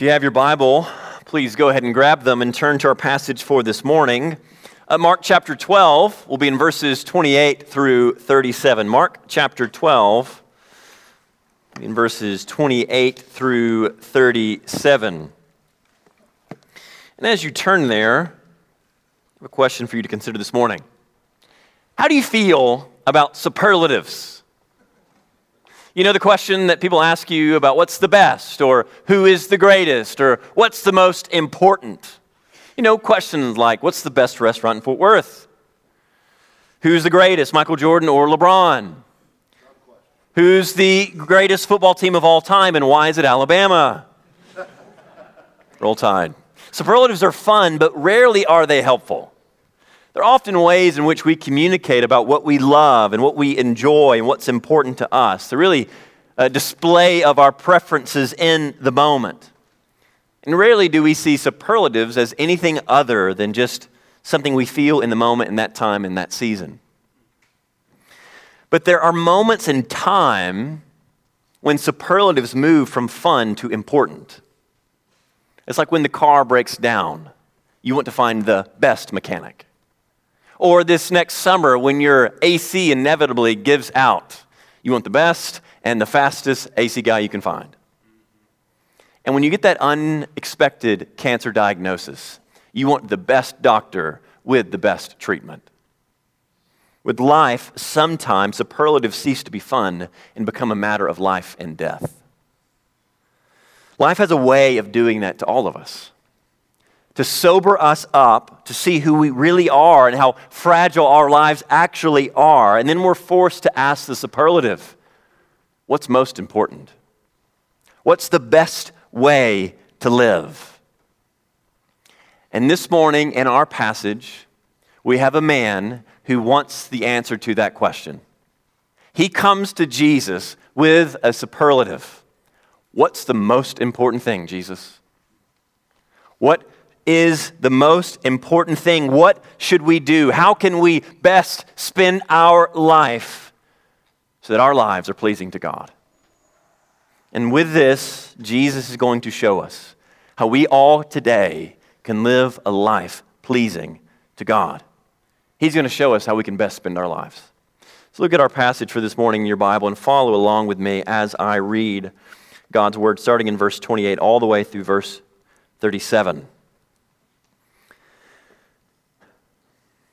If you have your Bible, please go ahead and grab them and turn to our passage for this morning. Uh, Mark chapter 12 will be in verses 28 through 37. Mark chapter 12, in verses 28 through 37. And as you turn there, I have a question for you to consider this morning. How do you feel about superlatives? You know the question that people ask you about what's the best, or who is the greatest, or what's the most important? You know, questions like what's the best restaurant in Fort Worth? Who's the greatest, Michael Jordan or LeBron? Who's the greatest football team of all time, and why is it Alabama? Roll Tide. Superlatives are fun, but rarely are they helpful. There are often ways in which we communicate about what we love and what we enjoy and what's important to us. They're really a display of our preferences in the moment. And rarely do we see superlatives as anything other than just something we feel in the moment, in that time, in that season. But there are moments in time when superlatives move from fun to important. It's like when the car breaks down, you want to find the best mechanic. Or this next summer when your AC inevitably gives out. You want the best and the fastest AC guy you can find. And when you get that unexpected cancer diagnosis, you want the best doctor with the best treatment. With life, sometimes superlatives cease to be fun and become a matter of life and death. Life has a way of doing that to all of us to sober us up to see who we really are and how fragile our lives actually are. And then we're forced to ask the superlative what's most important? What's the best way to live? And this morning in our passage, we have a man who wants the answer to that question. He comes to Jesus with a superlative. What's the most important thing, Jesus? What is the most important thing. What should we do? How can we best spend our life so that our lives are pleasing to God? And with this, Jesus is going to show us how we all today can live a life pleasing to God. He's going to show us how we can best spend our lives. So look at our passage for this morning in your Bible and follow along with me as I read God's word, starting in verse 28 all the way through verse 37.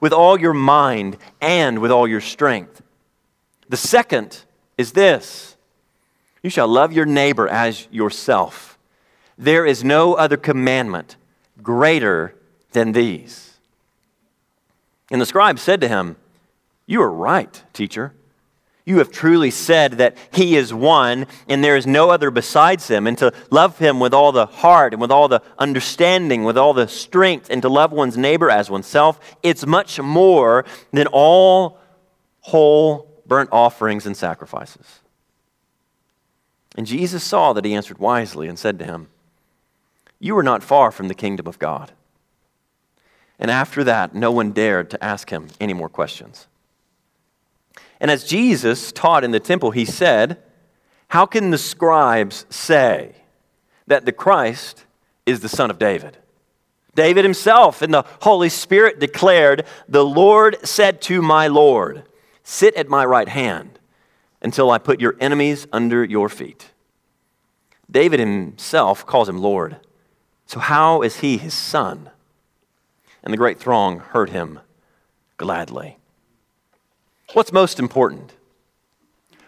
with all your mind and with all your strength. The second is this you shall love your neighbor as yourself. There is no other commandment greater than these. And the scribe said to him, You are right, teacher. You have truly said that He is one and there is no other besides Him, and to love Him with all the heart and with all the understanding, with all the strength, and to love one's neighbor as oneself, it's much more than all whole burnt offerings and sacrifices. And Jesus saw that he answered wisely and said to him, You are not far from the kingdom of God. And after that, no one dared to ask him any more questions. And as Jesus taught in the temple, he said, How can the scribes say that the Christ is the son of David? David himself in the Holy Spirit declared, The Lord said to my Lord, Sit at my right hand until I put your enemies under your feet. David himself calls him Lord. So, how is he his son? And the great throng heard him gladly. What's most important?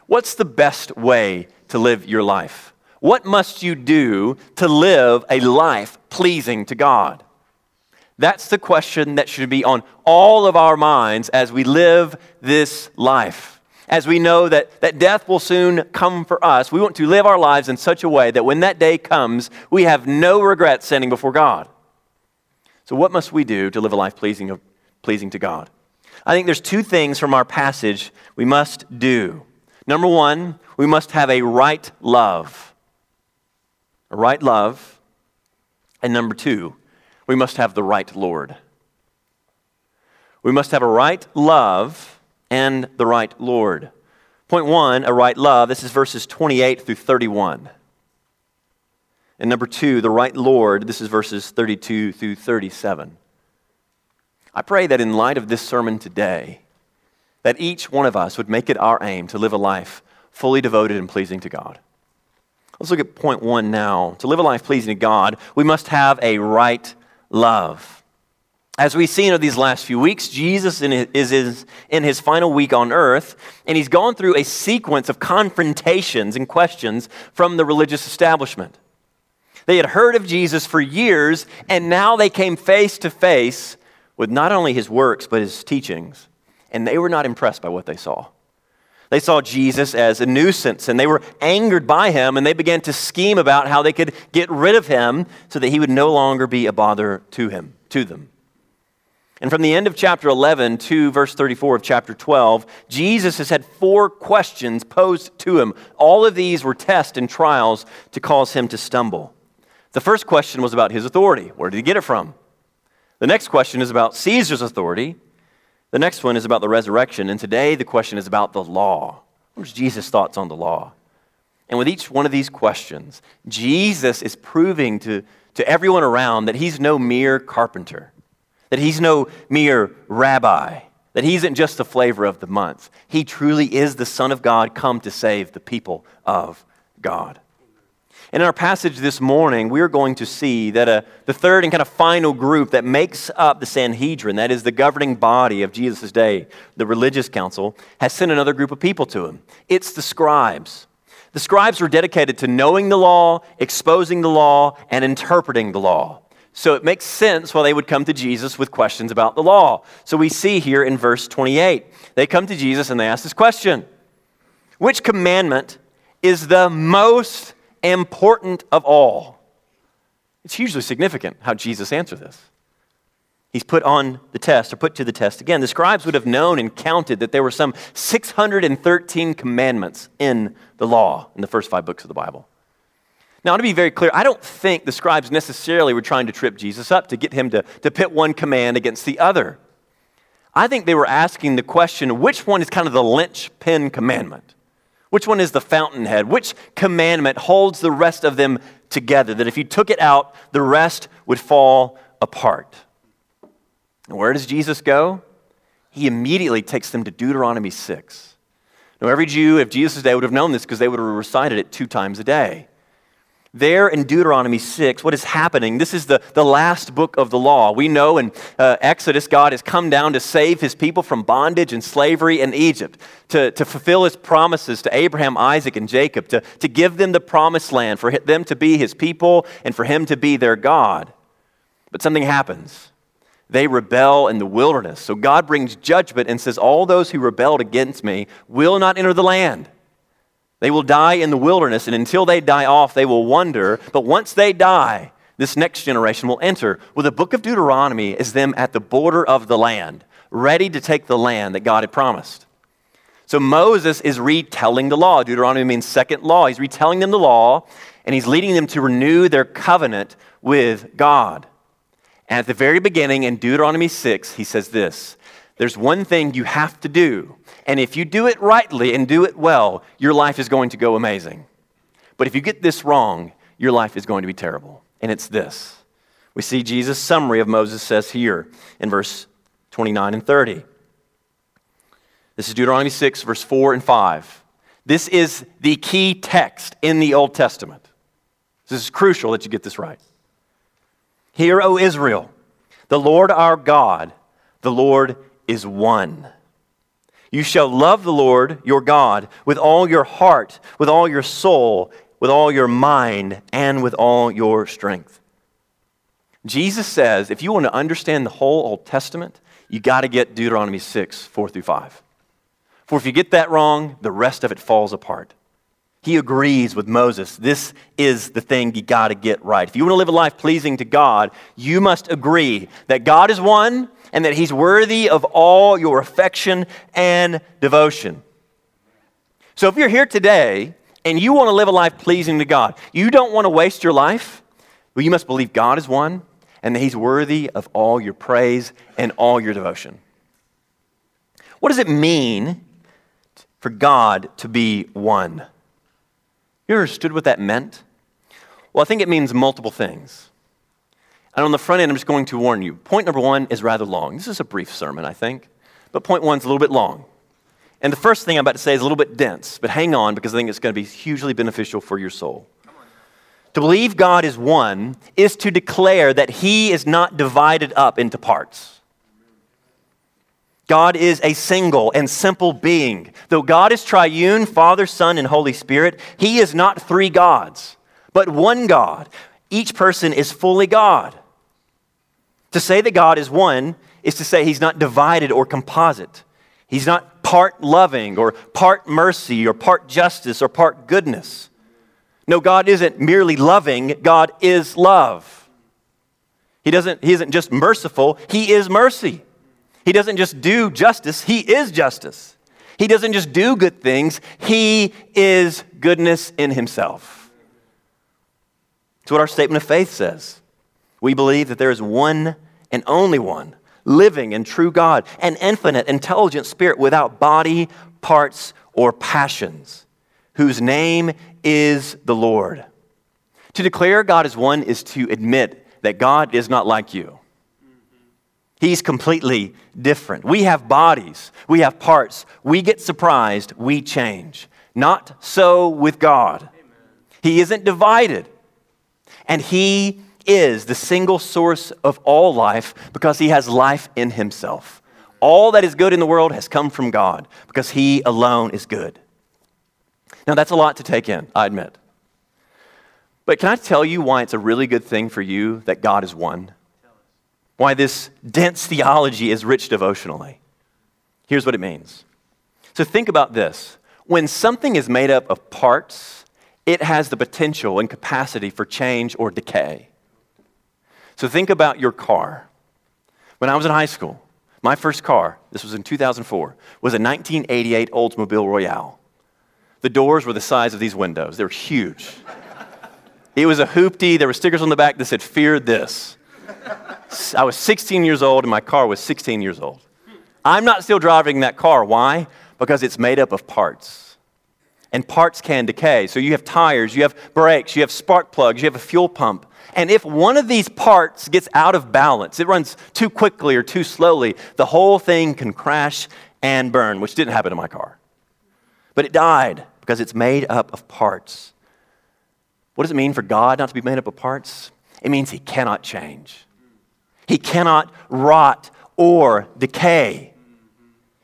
What's the best way to live your life? What must you do to live a life pleasing to God? That's the question that should be on all of our minds as we live this life. as we know that, that death will soon come for us, we want to live our lives in such a way that when that day comes, we have no regrets standing before God. So, what must we do to live a life pleasing, pleasing to God? I think there's two things from our passage we must do. Number one, we must have a right love. A right love. And number two, we must have the right Lord. We must have a right love and the right Lord. Point one, a right love. This is verses 28 through 31. And number two, the right Lord. This is verses 32 through 37. I pray that in light of this sermon today, that each one of us would make it our aim to live a life fully devoted and pleasing to God. Let's look at point one now. To live a life pleasing to God, we must have a right love. As we've seen over these last few weeks, Jesus is in his final week on earth, and he's gone through a sequence of confrontations and questions from the religious establishment. They had heard of Jesus for years, and now they came face to face with not only his works, but his teachings, and they were not impressed by what they saw. They saw Jesus as a nuisance and they were angered by him and they began to scheme about how they could get rid of him so that he would no longer be a bother to him, to them. And from the end of chapter 11 to verse 34 of chapter 12, Jesus has had four questions posed to him. All of these were tests and trials to cause him to stumble. The first question was about his authority. Where did he get it from? The next question is about Caesar's authority. The next one is about the resurrection. And today the question is about the law. What's Jesus' thoughts on the law? And with each one of these questions, Jesus is proving to, to everyone around that he's no mere carpenter that he's no mere rabbi, that he isn't just the flavor of the month. He truly is the Son of God come to save the people of God. And in our passage this morning, we're going to see that uh, the third and kind of final group that makes up the Sanhedrin, that is the governing body of Jesus' day, the religious council, has sent another group of people to him. It's the scribes. The scribes were dedicated to knowing the law, exposing the law, and interpreting the law. So it makes sense why they would come to Jesus with questions about the law. So we see here in verse 28, they come to Jesus and they ask this question Which commandment is the most important of all? It's hugely significant how Jesus answers this. He's put on the test, or put to the test again. The scribes would have known and counted that there were some 613 commandments in the law in the first five books of the Bible. Now, to be very clear, I don't think the scribes necessarily were trying to trip Jesus up to get him to, to pit one command against the other. I think they were asking the question which one is kind of the linchpin commandment? Which one is the fountainhead? Which commandment holds the rest of them together? That if you took it out, the rest would fall apart. And where does Jesus go? He immediately takes them to Deuteronomy 6. Now, every Jew of Jesus' day would have known this because they would have recited it two times a day. There in Deuteronomy 6, what is happening? This is the, the last book of the law. We know in uh, Exodus, God has come down to save his people from bondage and slavery in Egypt, to, to fulfill his promises to Abraham, Isaac, and Jacob, to, to give them the promised land, for them to be his people and for him to be their God. But something happens. They rebel in the wilderness. So God brings judgment and says, All those who rebelled against me will not enter the land. They will die in the wilderness, and until they die off, they will wonder. But once they die, this next generation will enter. Well, the book of Deuteronomy is them at the border of the land, ready to take the land that God had promised. So Moses is retelling the law. Deuteronomy means second law. He's retelling them the law, and he's leading them to renew their covenant with God. And at the very beginning in Deuteronomy 6, he says this There's one thing you have to do and if you do it rightly and do it well, your life is going to go amazing. But if you get this wrong, your life is going to be terrible. And it's this. We see Jesus' summary of Moses says here in verse 29 and 30. This is Deuteronomy 6, verse 4 and 5. This is the key text in the Old Testament. This is crucial that you get this right. Hear, O Israel, the Lord our God, the Lord is one. You shall love the Lord your God with all your heart, with all your soul, with all your mind, and with all your strength. Jesus says if you want to understand the whole Old Testament, you got to get Deuteronomy 6, 4 through 5. For if you get that wrong, the rest of it falls apart. He agrees with Moses. This is the thing you got to get right. If you want to live a life pleasing to God, you must agree that God is one and that He's worthy of all your affection and devotion. So if you're here today and you want to live a life pleasing to God, you don't want to waste your life, well, you must believe God is one and that He's worthy of all your praise and all your devotion. What does it mean for God to be one. You understood what that meant? Well, I think it means multiple things. And on the front end, I'm just going to warn you. Point number one is rather long. This is a brief sermon, I think, but point one's a little bit long. And the first thing I'm about to say is a little bit dense, but hang on because I think it's going to be hugely beneficial for your soul. To believe God is one is to declare that He is not divided up into parts. God is a single and simple being. Though God is triune, Father, Son, and Holy Spirit, He is not three gods, but one God. Each person is fully God. To say that God is one is to say He's not divided or composite. He's not part loving or part mercy or part justice or part goodness. No, God isn't merely loving, God is love. He, doesn't, he isn't just merciful, He is mercy. He doesn't just do justice, He is justice. He doesn't just do good things, He is goodness in Himself. It's what our statement of faith says. We believe that there is one and only one, living and true God, an infinite, intelligent spirit without body, parts, or passions, whose name is the Lord. To declare God is one is to admit that God is not like you. He's completely different. We have bodies, we have parts. We get surprised, we change. Not so with God. He isn't divided. And He is the single source of all life because He has life in Himself. All that is good in the world has come from God because He alone is good. Now, that's a lot to take in, I admit. But can I tell you why it's a really good thing for you that God is one? why this dense theology is rich devotionally. Here's what it means. So think about this. When something is made up of parts, it has the potential and capacity for change or decay. So think about your car. When I was in high school, my first car, this was in 2004, was a 1988 Oldsmobile Royale. The doors were the size of these windows, they were huge. it was a hoopty, there were stickers on the back that said, Fear this. I was 16 years old and my car was 16 years old. I'm not still driving that car. Why? Because it's made up of parts. And parts can decay. So you have tires, you have brakes, you have spark plugs, you have a fuel pump. And if one of these parts gets out of balance, it runs too quickly or too slowly, the whole thing can crash and burn, which didn't happen to my car. But it died because it's made up of parts. What does it mean for God not to be made up of parts? It means He cannot change. He cannot rot or decay.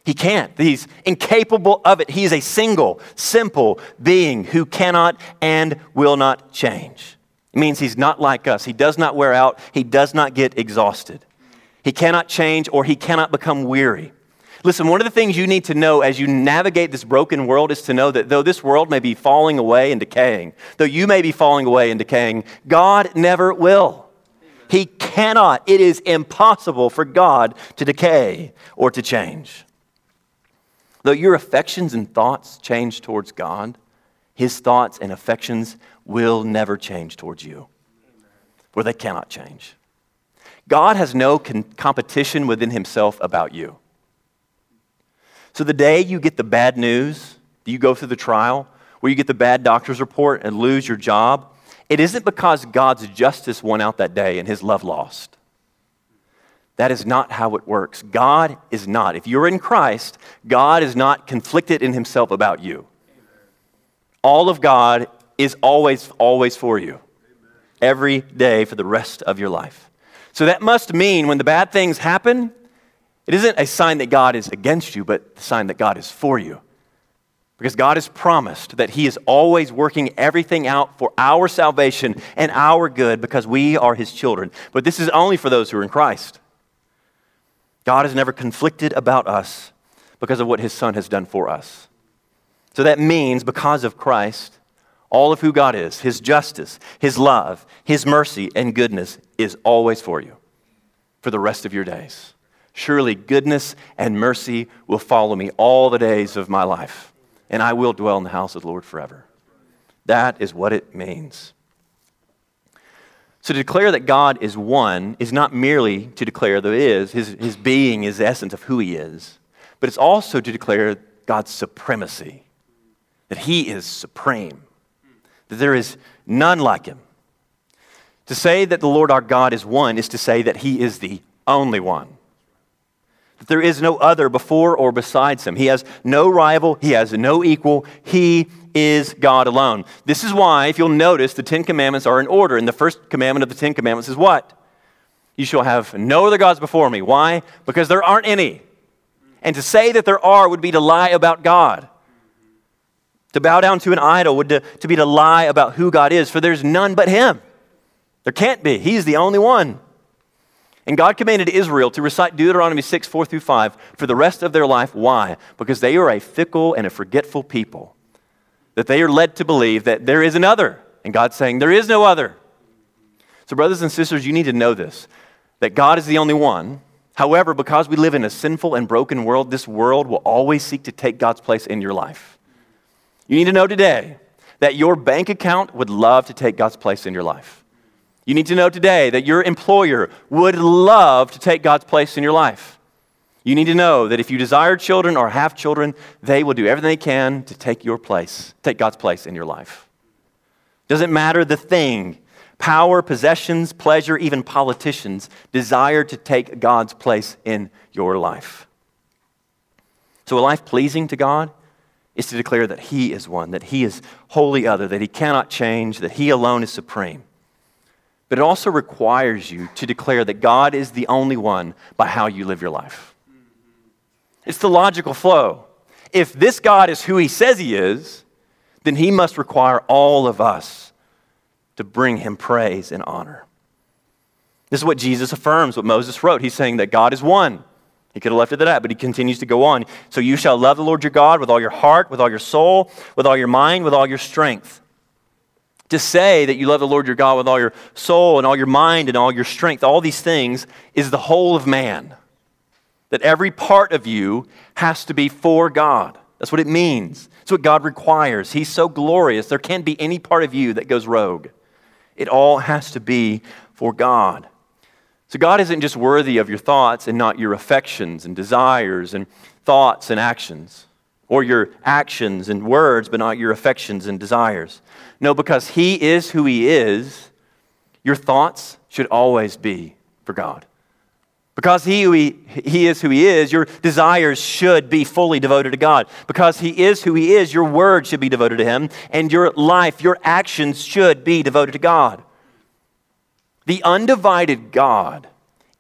He can't. He's incapable of it. He is a single, simple being who cannot and will not change. Means he's not like us. He does not wear out. He does not get exhausted. He cannot change or he cannot become weary. Listen, one of the things you need to know as you navigate this broken world is to know that though this world may be falling away and decaying, though you may be falling away and decaying, God never will. He cannot, it is impossible for God to decay or to change. Though your affections and thoughts change towards God, His thoughts and affections will never change towards you, for they cannot change. God has no con- competition within Himself about you. So the day you get the bad news, you go through the trial, where you get the bad doctor's report and lose your job, it isn't because God's justice won out that day and his love lost. That is not how it works. God is not. If you're in Christ, God is not conflicted in himself about you. All of God is always, always for you, every day for the rest of your life. So that must mean when the bad things happen, it isn't a sign that God is against you, but the sign that God is for you. Because God has promised that He is always working everything out for our salvation and our good because we are His children. But this is only for those who are in Christ. God is never conflicted about us, because of what his son has done for us. So that means because of Christ, all of who God is, his justice, his love, his mercy, and goodness is always for you for the rest of your days. Surely goodness and mercy will follow me all the days of my life, and I will dwell in the house of the Lord forever. That is what it means. So to declare that God is one is not merely to declare that it is, his, his being is the essence of who he is, but it's also to declare God's supremacy, that he is supreme, that there is none like him. To say that the Lord our God is one is to say that he is the only one. That there is no other before or besides him. He has no rival, he has no equal. He is God alone. This is why, if you'll notice, the Ten Commandments are in order. And the first commandment of the Ten Commandments is what? You shall have no other gods before me. Why? Because there aren't any. And to say that there are would be to lie about God. To bow down to an idol would to, to be to lie about who God is, for there's none but Him. There can't be. He's the only one. And God commanded Israel to recite Deuteronomy 6, 4 through 5 for the rest of their life. Why? Because they are a fickle and a forgetful people. That they are led to believe that there is another. And God's saying, there is no other. So, brothers and sisters, you need to know this that God is the only one. However, because we live in a sinful and broken world, this world will always seek to take God's place in your life. You need to know today that your bank account would love to take God's place in your life. You need to know today that your employer would love to take God's place in your life. You need to know that if you desire children or have children, they will do everything they can to take your place, take God's place in your life. Doesn't matter the thing, power, possessions, pleasure, even politicians desire to take God's place in your life. So, a life pleasing to God is to declare that He is one, that He is wholly other, that He cannot change, that He alone is supreme. But it also requires you to declare that God is the only one by how you live your life. It's the logical flow. If this God is who he says he is, then he must require all of us to bring him praise and honor. This is what Jesus affirms, what Moses wrote. He's saying that God is one. He could have left it at that, but he continues to go on. So you shall love the Lord your God with all your heart, with all your soul, with all your mind, with all your strength. To say that you love the Lord your God with all your soul and all your mind and all your strength, all these things, is the whole of man. That every part of you has to be for God. That's what it means. That's what God requires. He's so glorious, there can't be any part of you that goes rogue. It all has to be for God. So God isn't just worthy of your thoughts and not your affections and desires and thoughts and actions, or your actions and words, but not your affections and desires. No, because He is who He is, your thoughts should always be for God. Because he, he, he is who He is, your desires should be fully devoted to God. Because He is who He is, your words should be devoted to Him, and your life, your actions should be devoted to God. The undivided God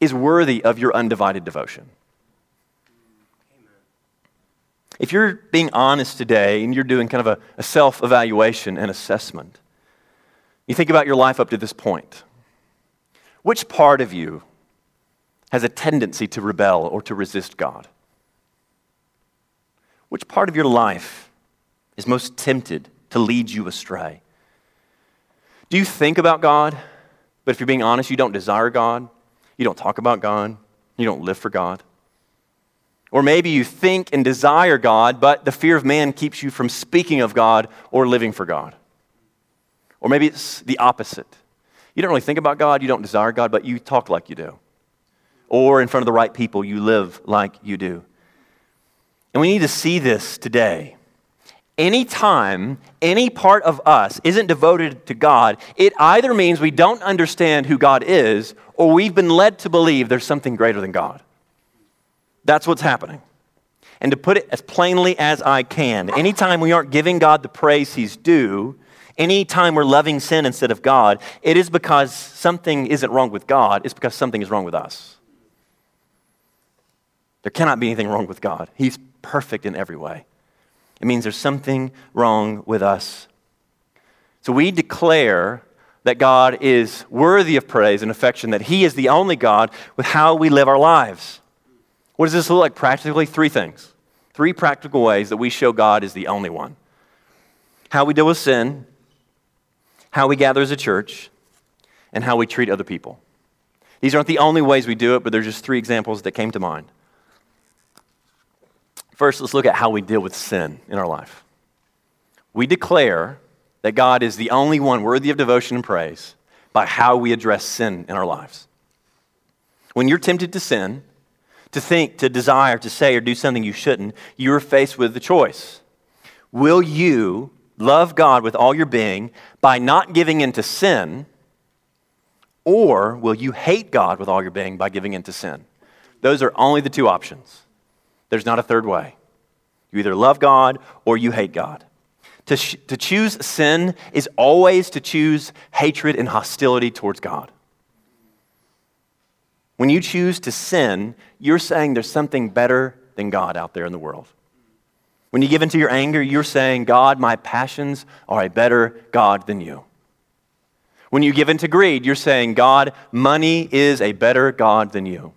is worthy of your undivided devotion. If you're being honest today and you're doing kind of a, a self evaluation and assessment, you think about your life up to this point. Which part of you has a tendency to rebel or to resist God? Which part of your life is most tempted to lead you astray? Do you think about God, but if you're being honest, you don't desire God, you don't talk about God, you don't live for God? Or maybe you think and desire God, but the fear of man keeps you from speaking of God or living for God. Or maybe it's the opposite. You don't really think about God, you don't desire God, but you talk like you do. Or in front of the right people, you live like you do. And we need to see this today. Anytime any part of us isn't devoted to God, it either means we don't understand who God is or we've been led to believe there's something greater than God. That's what's happening. And to put it as plainly as I can, anytime we aren't giving God the praise He's due, anytime we're loving sin instead of God, it is because something isn't wrong with God, it's because something is wrong with us. There cannot be anything wrong with God. He's perfect in every way. It means there's something wrong with us. So we declare that God is worthy of praise and affection, that He is the only God with how we live our lives. What does this look like practically? Three things. Three practical ways that we show God is the only one how we deal with sin, how we gather as a church, and how we treat other people. These aren't the only ways we do it, but they're just three examples that came to mind. First, let's look at how we deal with sin in our life. We declare that God is the only one worthy of devotion and praise by how we address sin in our lives. When you're tempted to sin, to think, to desire, to say, or do something you shouldn't, you are faced with the choice. Will you love God with all your being by not giving in to sin, or will you hate God with all your being by giving in to sin? Those are only the two options. There's not a third way. You either love God or you hate God. To, sh- to choose sin is always to choose hatred and hostility towards God. When you choose to sin, you're saying there's something better than God out there in the world. When you give into your anger, you're saying, God, my passions are a better God than you. When you give into greed, you're saying, God, money is a better God than you.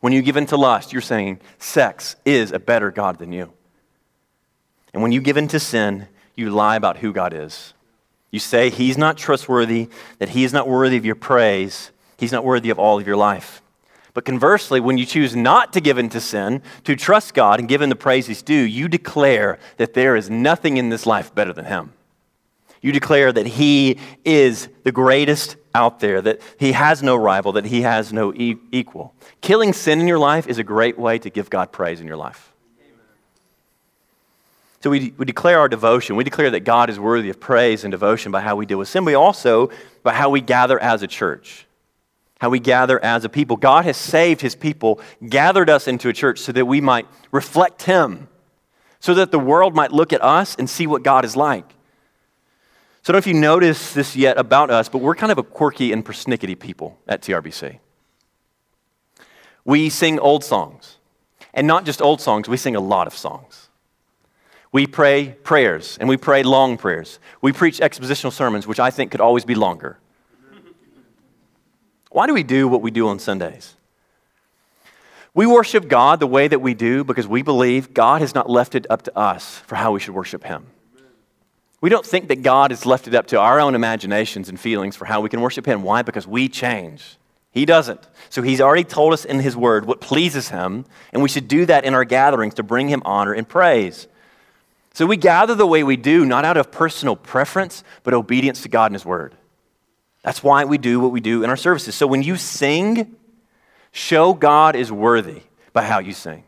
When you give in to lust, you're saying, sex is a better God than you. And when you give in to sin, you lie about who God is. You say He's not trustworthy, that He is not worthy of your praise, He's not worthy of all of your life. But conversely, when you choose not to give in to sin, to trust God and give Him the praise He's due, you declare that there is nothing in this life better than Him. You declare that He is the greatest out there, that He has no rival, that He has no e- equal. Killing sin in your life is a great way to give God praise in your life. So we, we declare our devotion. We declare that God is worthy of praise and devotion by how we deal with sin, but also by how we gather as a church how we gather as a people. God has saved his people, gathered us into a church so that we might reflect him, so that the world might look at us and see what God is like. So I don't know if you notice this yet about us, but we're kind of a quirky and persnickety people at TRBC. We sing old songs. And not just old songs, we sing a lot of songs. We pray prayers, and we pray long prayers. We preach expositional sermons, which I think could always be longer. Why do we do what we do on Sundays? We worship God the way that we do because we believe God has not left it up to us for how we should worship Him. We don't think that God has left it up to our own imaginations and feelings for how we can worship Him. Why? Because we change. He doesn't. So He's already told us in His Word what pleases Him, and we should do that in our gatherings to bring Him honor and praise. So we gather the way we do, not out of personal preference, but obedience to God and His Word. That's why we do what we do in our services. So when you sing, show God is worthy by how you sing.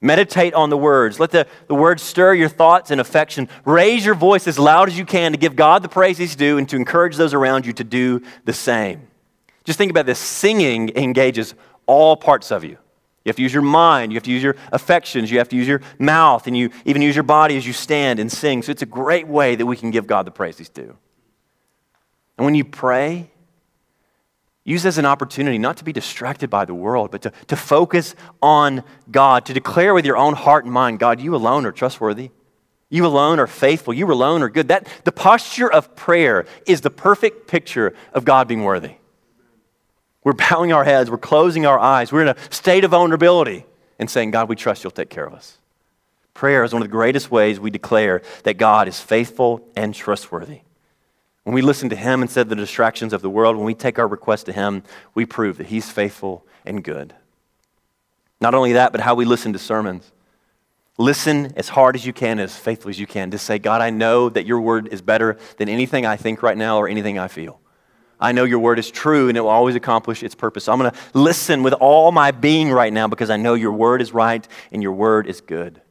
Meditate on the words. Let the, the words stir your thoughts and affection. Raise your voice as loud as you can to give God the praise He's due and to encourage those around you to do the same. Just think about this singing engages all parts of you. You have to use your mind, you have to use your affections, you have to use your mouth, and you even use your body as you stand and sing. So it's a great way that we can give God the praise He's due. And when you pray, use as an opportunity not to be distracted by the world, but to, to focus on God, to declare with your own heart and mind God, you alone are trustworthy. You alone are faithful. You alone are good. That, the posture of prayer is the perfect picture of God being worthy. We're bowing our heads, we're closing our eyes, we're in a state of vulnerability and saying, God, we trust you'll take care of us. Prayer is one of the greatest ways we declare that God is faithful and trustworthy. When we listen to Him instead of the distractions of the world, when we take our request to Him, we prove that He's faithful and good. Not only that, but how we listen to sermons. Listen as hard as you can, as faithfully as you can, to say, God, I know that your word is better than anything I think right now or anything I feel. I know your word is true and it will always accomplish its purpose. So I'm going to listen with all my being right now because I know your word is right and your word is good.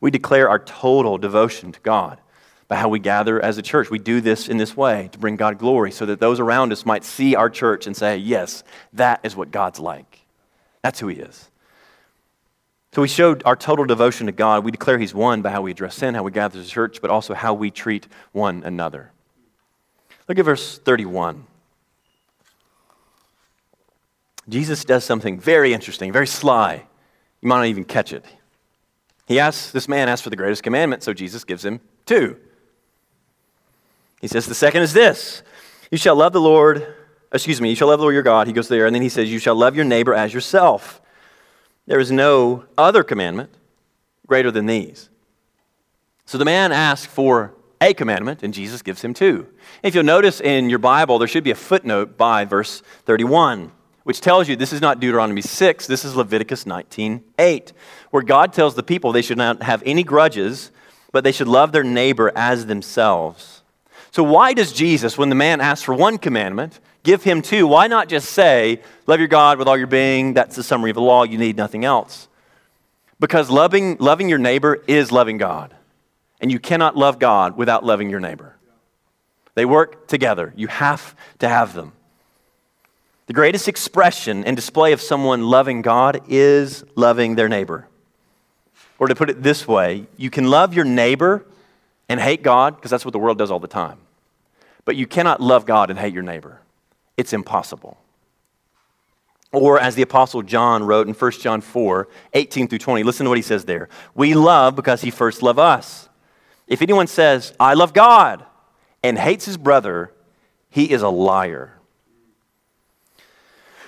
We declare our total devotion to God by how we gather as a church. We do this in this way to bring God glory so that those around us might see our church and say, yes, that is what God's like. That's who He is. So we showed our total devotion to God. We declare He's one by how we address sin, how we gather as a church, but also how we treat one another. Look at verse 31. Jesus does something very interesting, very sly. You might not even catch it. He asks, this man asks for the greatest commandment, so Jesus gives him two. He says, The second is this You shall love the Lord, excuse me, you shall love the Lord your God. He goes there, and then he says, You shall love your neighbor as yourself. There is no other commandment greater than these. So the man asks for a commandment, and Jesus gives him two. If you'll notice in your Bible, there should be a footnote by verse 31, which tells you this is not Deuteronomy 6, this is Leviticus 19 8, where God tells the people they should not have any grudges, but they should love their neighbor as themselves. So, why does Jesus, when the man asks for one commandment, give him two? Why not just say, Love your God with all your being? That's the summary of the law. You need nothing else. Because loving, loving your neighbor is loving God. And you cannot love God without loving your neighbor. They work together. You have to have them. The greatest expression and display of someone loving God is loving their neighbor. Or to put it this way, you can love your neighbor and hate God, because that's what the world does all the time. But you cannot love God and hate your neighbor. It's impossible. Or as the Apostle John wrote in 1 John 4 18 through 20, listen to what he says there. We love because he first loved us. If anyone says, I love God, and hates his brother, he is a liar.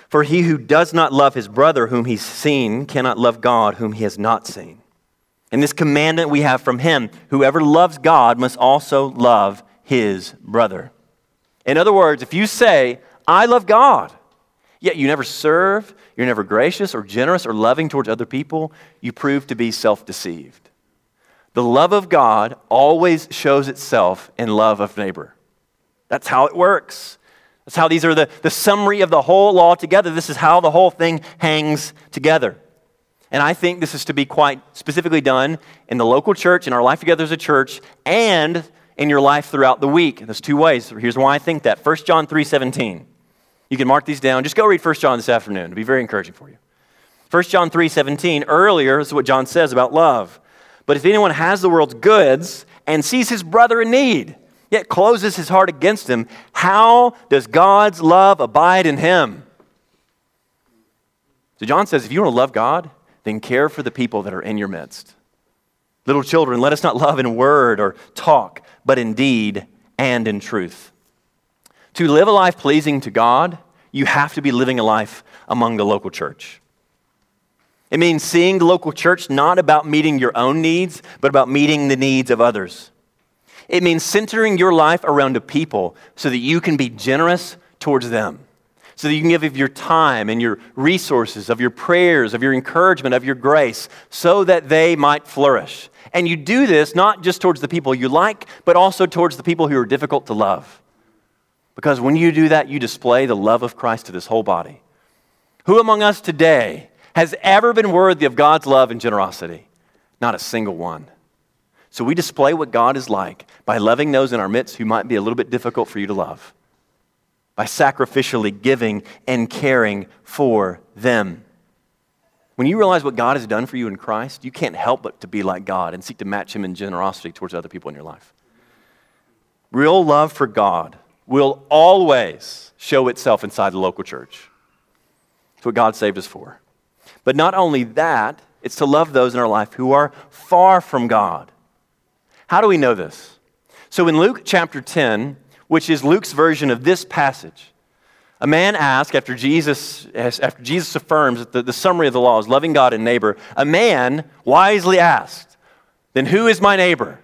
For he who does not love his brother whom he's seen cannot love God whom he has not seen. And this commandment we have from him whoever loves God must also love his brother. In other words, if you say, I love God, yet you never serve, you're never gracious or generous or loving towards other people, you prove to be self deceived. The love of God always shows itself in love of neighbor. That's how it works. That's how these are the, the summary of the whole law together. This is how the whole thing hangs together. And I think this is to be quite specifically done in the local church, in our life together as a church, and in your life throughout the week. There's two ways. Here's why I think that. 1 John 3:17. You can mark these down. Just go read 1 John this afternoon. It'll be very encouraging for you. 1 John 3:17 Earlier, this is what John says about love. But if anyone has the world's goods and sees his brother in need, yet closes his heart against him, how does God's love abide in him? So John says if you want to love God, then care for the people that are in your midst. Little children, let us not love in word or talk, but in deed and in truth. To live a life pleasing to God, you have to be living a life among the local church. It means seeing the local church not about meeting your own needs, but about meeting the needs of others. It means centering your life around a people so that you can be generous towards them, so that you can give of your time and your resources, of your prayers, of your encouragement, of your grace, so that they might flourish. And you do this not just towards the people you like, but also towards the people who are difficult to love. Because when you do that, you display the love of Christ to this whole body. Who among us today has ever been worthy of God's love and generosity? Not a single one. So we display what God is like by loving those in our midst who might be a little bit difficult for you to love, by sacrificially giving and caring for them. When you realize what God has done for you in Christ, you can't help but to be like God and seek to match Him in generosity towards other people in your life. Real love for God will always show itself inside the local church. It's what God saved us for. But not only that, it's to love those in our life who are far from God how do we know this? So in Luke chapter 10, which is Luke's version of this passage, a man asked after Jesus, after Jesus affirms that the, the summary of the law is loving God and neighbor, a man wisely asked, Then who is my neighbor?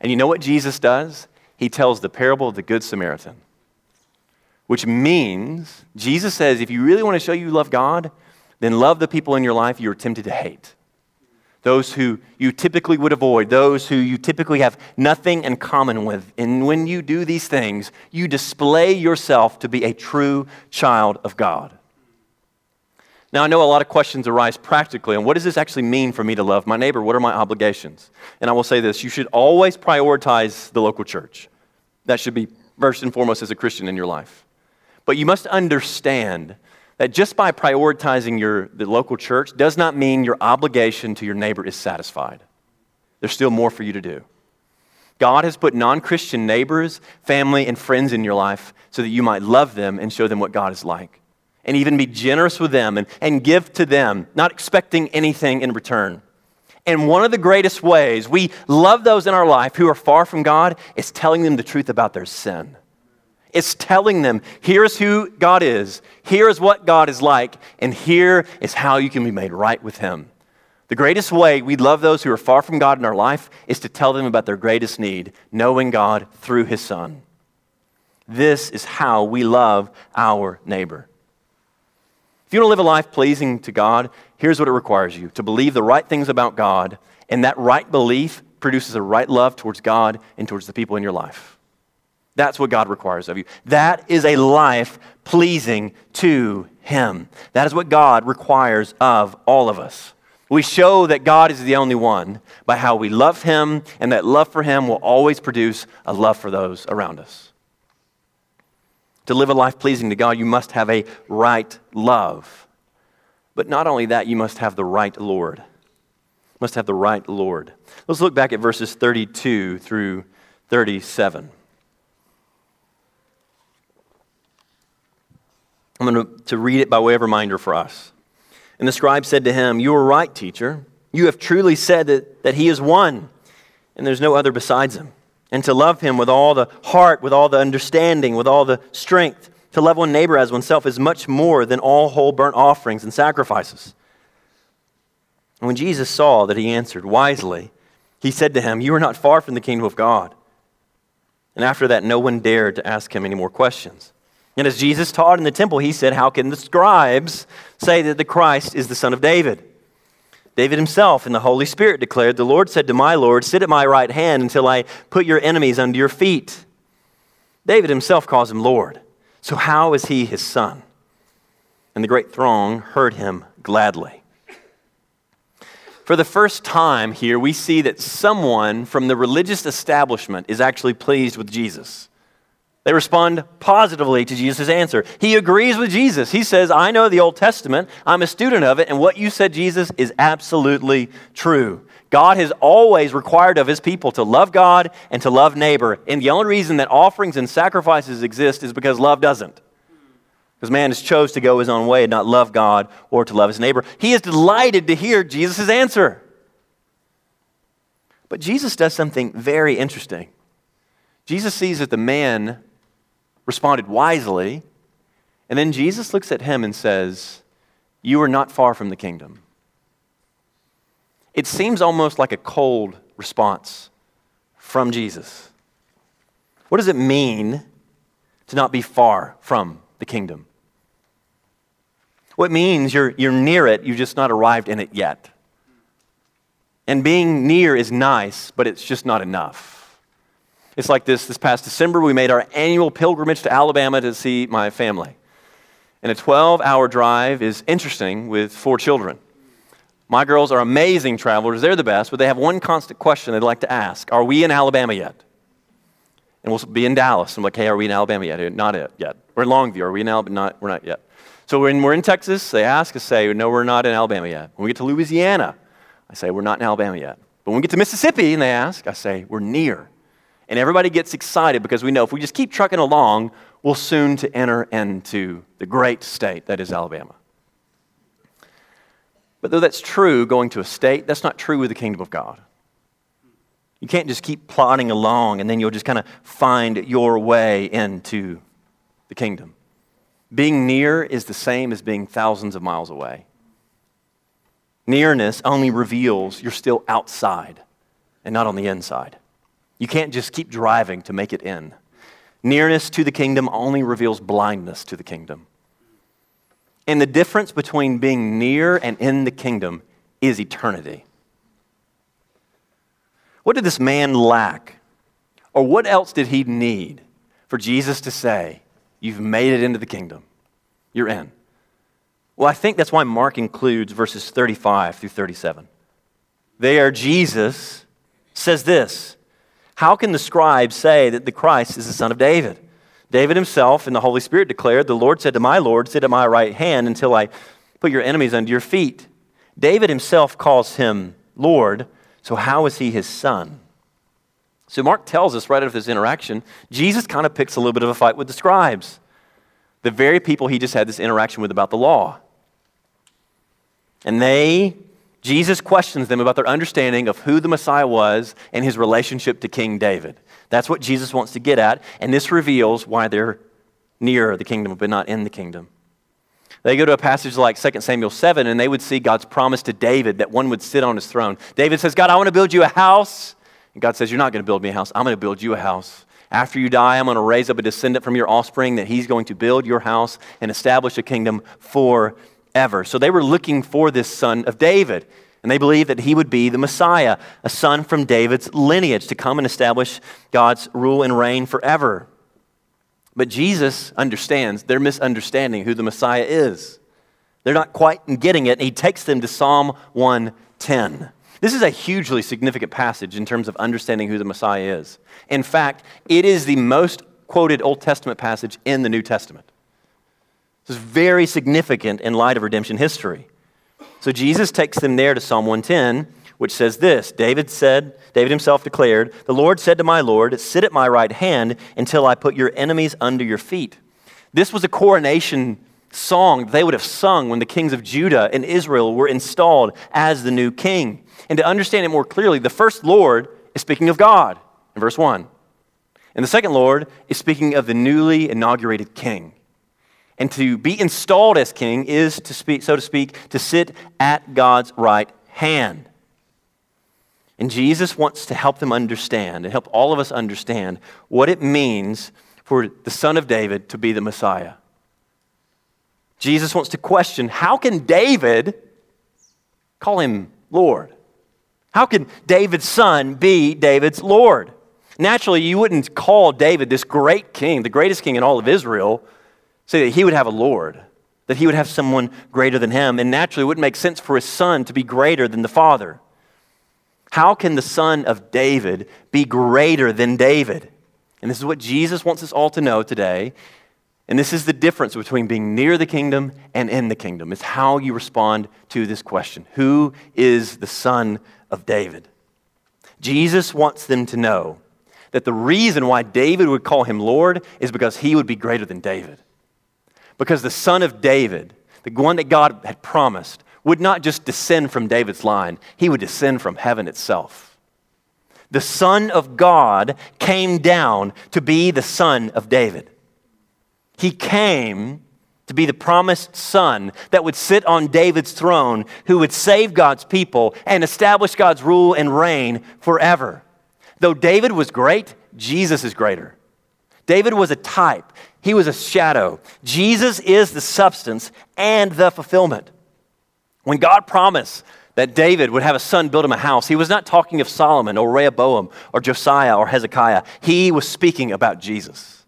And you know what Jesus does? He tells the parable of the Good Samaritan, which means Jesus says, if you really want to show you love God, then love the people in your life you are tempted to hate those who you typically would avoid, those who you typically have nothing in common with. And when you do these things, you display yourself to be a true child of God. Now, I know a lot of questions arise practically on what does this actually mean for me to love my neighbor? What are my obligations? And I will say this you should always prioritize the local church. That should be first and foremost as a Christian in your life. But you must understand that just by prioritizing your, the local church does not mean your obligation to your neighbor is satisfied. There's still more for you to do. God has put non Christian neighbors, family, and friends in your life so that you might love them and show them what God is like. And even be generous with them and, and give to them, not expecting anything in return. And one of the greatest ways we love those in our life who are far from God is telling them the truth about their sin. It's telling them, here's who God is, here is what God is like, and here is how you can be made right with Him The greatest way we love those who are far from God in our life is to tell them about their greatest need, knowing God through His Son. This is how we love our neighbor. If you want to live a life pleasing to God, here's what it requires you to believe the right things about God, and that right belief produces a right love towards God and towards the people in your life. That's what God requires of you. That is a life pleasing to Him. That is what God requires of all of us. We show that God is the only one by how we love Him, and that love for Him will always produce a love for those around us. To live a life pleasing to God, you must have a right love. But not only that, you must have the right Lord. You must have the right Lord. Let's look back at verses 32 through 37. I'm going to, to read it by way of reminder for us. And the scribe said to him, You are right, teacher. You have truly said that, that he is one, and there's no other besides him and to love him with all the heart, with all the understanding, with all the strength. To love one neighbor as oneself is much more than all whole burnt offerings and sacrifices. And when Jesus saw that he answered wisely, he said to him, You are not far from the kingdom of God. And after that, no one dared to ask him any more questions. And as Jesus taught in the temple, he said, How can the scribes say that the Christ is the son of David? David himself in the Holy Spirit declared, The Lord said to my Lord, Sit at my right hand until I put your enemies under your feet. David himself calls him Lord. So, how is he his son? And the great throng heard him gladly. For the first time here, we see that someone from the religious establishment is actually pleased with Jesus. They respond positively to Jesus' answer. He agrees with Jesus. He says, I know the Old Testament, I'm a student of it, and what you said, Jesus, is absolutely true. God has always required of his people to love God and to love neighbor. And the only reason that offerings and sacrifices exist is because love doesn't. Because man has chose to go his own way and not love God or to love his neighbor. He is delighted to hear Jesus' answer. But Jesus does something very interesting. Jesus sees that the man responded wisely. And then Jesus looks at him and says, You are not far from the kingdom. It seems almost like a cold response from Jesus. What does it mean to not be far from the kingdom? What means you're, you're near it, you've just not arrived in it yet. And being near is nice, but it's just not enough. It's like this this past December, we made our annual pilgrimage to Alabama to see my family. And a 12 hour drive is interesting with four children. My girls are amazing travelers, they're the best, but they have one constant question they'd like to ask Are we in Alabama yet? And we'll be in Dallas. I'm like, hey, are we in Alabama yet? Not it yet. We're in Longview. Are we in Alabama? Not, we're not yet. So when we're in Texas, they ask us, say, no, we're not in Alabama yet. When we get to Louisiana, I say, we're not in Alabama yet. But when we get to Mississippi and they ask, I say, we're near. And everybody gets excited because we know if we just keep trucking along, we'll soon to enter into the great state that is Alabama. But though that's true going to a state, that's not true with the kingdom of God. You can't just keep plodding along and then you'll just kind of find your way into the kingdom. Being near is the same as being thousands of miles away. Nearness only reveals you're still outside and not on the inside. You can't just keep driving to make it in. Nearness to the kingdom only reveals blindness to the kingdom. And the difference between being near and in the kingdom is eternity. What did this man lack? Or what else did he need for Jesus to say, You've made it into the kingdom? You're in. Well, I think that's why Mark includes verses 35 through 37. There, Jesus says this how can the scribes say that the Christ is the son of David? David himself and the Holy Spirit declared, The Lord said to my Lord, Sit at my right hand until I put your enemies under your feet. David himself calls him Lord, so how is he his son? So Mark tells us right after this interaction, Jesus kind of picks a little bit of a fight with the scribes, the very people he just had this interaction with about the law. And they Jesus questions them about their understanding of who the Messiah was and his relationship to King David. That's what Jesus wants to get at, and this reveals why they're near the kingdom but not in the kingdom. They go to a passage like 2 Samuel 7, and they would see God's promise to David that one would sit on his throne. David says, God, I want to build you a house. And God says, You're not going to build me a house. I'm going to build you a house. After you die, I'm going to raise up a descendant from your offspring that he's going to build your house and establish a kingdom forever. So they were looking for this son of David. And they believed that he would be the Messiah, a son from David's lineage, to come and establish God's rule and reign forever. But Jesus understands their misunderstanding who the Messiah is. They're not quite getting it, and he takes them to Psalm 110. This is a hugely significant passage in terms of understanding who the Messiah is. In fact, it is the most quoted Old Testament passage in the New Testament. This is very significant in light of redemption history. So Jesus takes them there to Psalm 110, which says this David said, David himself declared, The Lord said to my Lord, Sit at my right hand until I put your enemies under your feet. This was a coronation song they would have sung when the kings of Judah and Israel were installed as the new king. And to understand it more clearly, the first Lord is speaking of God in verse 1. And the second Lord is speaking of the newly inaugurated king. And to be installed as king is to speak, so to speak, to sit at God's right hand. And Jesus wants to help them understand and help all of us understand what it means for the son of David to be the Messiah. Jesus wants to question how can David call him Lord? How can David's son be David's Lord? Naturally, you wouldn't call David this great king, the greatest king in all of Israel, say that he would have a Lord, that he would have someone greater than him. And naturally, it wouldn't make sense for his son to be greater than the father. How can the son of David be greater than David? And this is what Jesus wants us all to know today. And this is the difference between being near the kingdom and in the kingdom. It's how you respond to this question Who is the son of David? Jesus wants them to know that the reason why David would call him Lord is because he would be greater than David. Because the son of David, the one that God had promised, would not just descend from David's line, he would descend from heaven itself. The Son of God came down to be the Son of David. He came to be the promised son that would sit on David's throne, who would save God's people and establish God's rule and reign forever. Though David was great, Jesus is greater. David was a type, he was a shadow. Jesus is the substance and the fulfillment. When God promised that David would have a son build him a house, he was not talking of Solomon or Rehoboam or Josiah or Hezekiah. He was speaking about Jesus.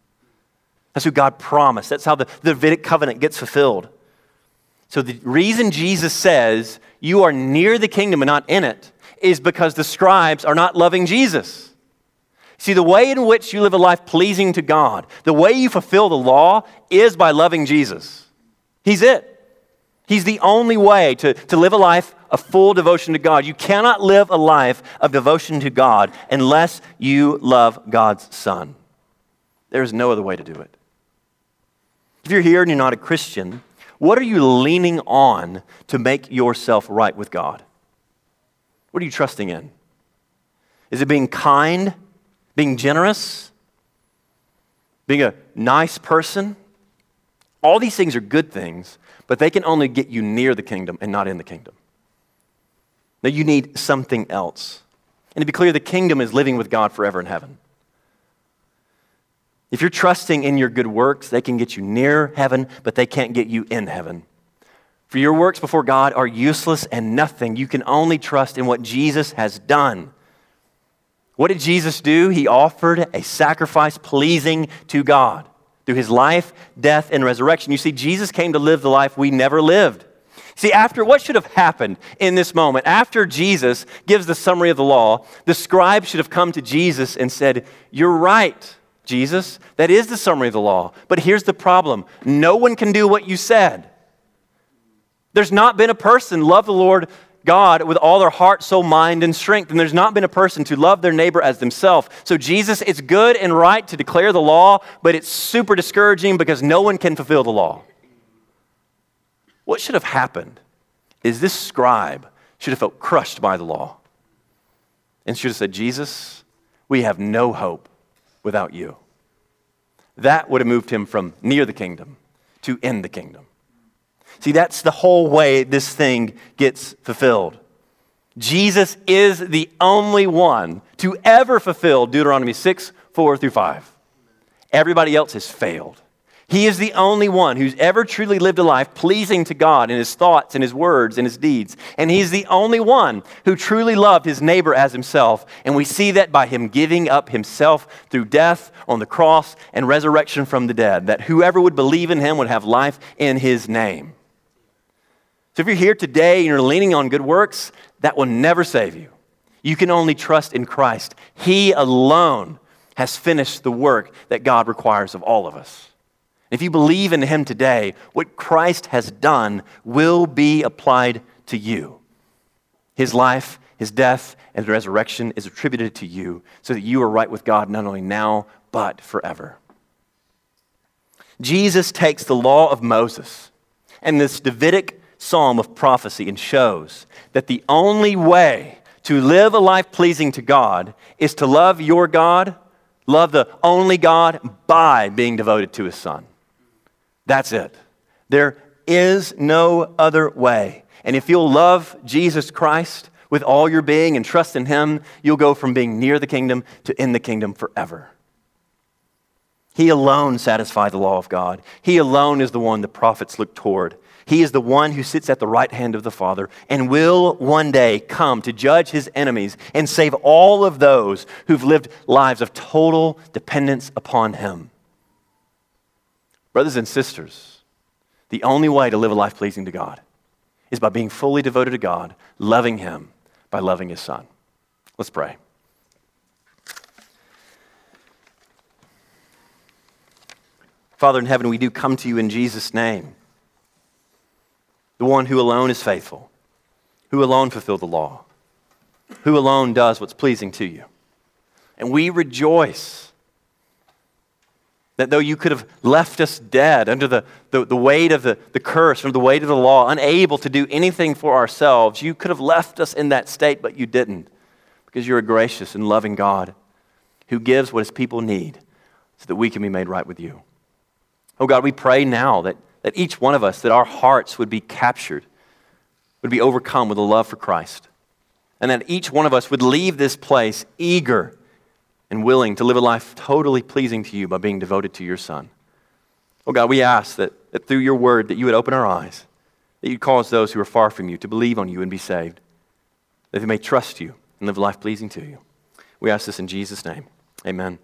That's who God promised. That's how the, the Davidic covenant gets fulfilled. So the reason Jesus says you are near the kingdom and not in it is because the scribes are not loving Jesus. See, the way in which you live a life pleasing to God, the way you fulfill the law is by loving Jesus. He's it. He's the only way to, to live a life of full devotion to God. You cannot live a life of devotion to God unless you love God's Son. There's no other way to do it. If you're here and you're not a Christian, what are you leaning on to make yourself right with God? What are you trusting in? Is it being kind, being generous, being a nice person? All these things are good things, but they can only get you near the kingdom and not in the kingdom. Now, you need something else. And to be clear, the kingdom is living with God forever in heaven. If you're trusting in your good works, they can get you near heaven, but they can't get you in heaven. For your works before God are useless and nothing. You can only trust in what Jesus has done. What did Jesus do? He offered a sacrifice pleasing to God through his life, death, and resurrection. You see, Jesus came to live the life we never lived. See, after what should have happened in this moment, after Jesus gives the summary of the law, the scribe should have come to Jesus and said, You're right. Jesus. That is the summary of the law. But here's the problem no one can do what you said. There's not been a person love the Lord God with all their heart, soul, mind, and strength. And there's not been a person to love their neighbor as themselves. So, Jesus, it's good and right to declare the law, but it's super discouraging because no one can fulfill the law. What should have happened is this scribe should have felt crushed by the law and should have said, Jesus, we have no hope without you. That would have moved him from near the kingdom to in the kingdom. See, that's the whole way this thing gets fulfilled. Jesus is the only one to ever fulfill Deuteronomy 6, 4 through 5. Everybody else has failed. He is the only one who's ever truly lived a life pleasing to God in his thoughts and his words and his deeds. And he's the only one who truly loved his neighbor as himself. And we see that by him giving up himself through death on the cross and resurrection from the dead, that whoever would believe in him would have life in his name. So if you're here today and you're leaning on good works, that will never save you. You can only trust in Christ. He alone has finished the work that God requires of all of us. If you believe in Him today, what Christ has done will be applied to you. His life, His death, and his resurrection is attributed to you so that you are right with God not only now, but forever. Jesus takes the law of Moses and this Davidic psalm of prophecy and shows that the only way to live a life pleasing to God is to love your God, love the only God by being devoted to His Son. That's it. There is no other way. And if you'll love Jesus Christ with all your being and trust in Him, you'll go from being near the kingdom to in the kingdom forever. He alone satisfies the law of God. He alone is the one the prophets look toward. He is the one who sits at the right hand of the Father and will one day come to judge his enemies and save all of those who've lived lives of total dependence upon Him. Brothers and sisters, the only way to live a life pleasing to God is by being fully devoted to God, loving Him by loving His Son. Let's pray. Father in heaven, we do come to you in Jesus' name, the one who alone is faithful, who alone fulfilled the law, who alone does what's pleasing to you. And we rejoice that though you could have left us dead under the, the, the weight of the, the curse, under the weight of the law, unable to do anything for ourselves, you could have left us in that state, but you didn't. Because you're a gracious and loving God who gives what his people need so that we can be made right with you. Oh God, we pray now that, that each one of us, that our hearts would be captured, would be overcome with a love for Christ. And that each one of us would leave this place eager and willing to live a life totally pleasing to you by being devoted to your Son. Oh God, we ask that, that through your word that you would open our eyes, that you'd cause those who are far from you to believe on you and be saved, that they may trust you and live a life pleasing to you. We ask this in Jesus' name. Amen.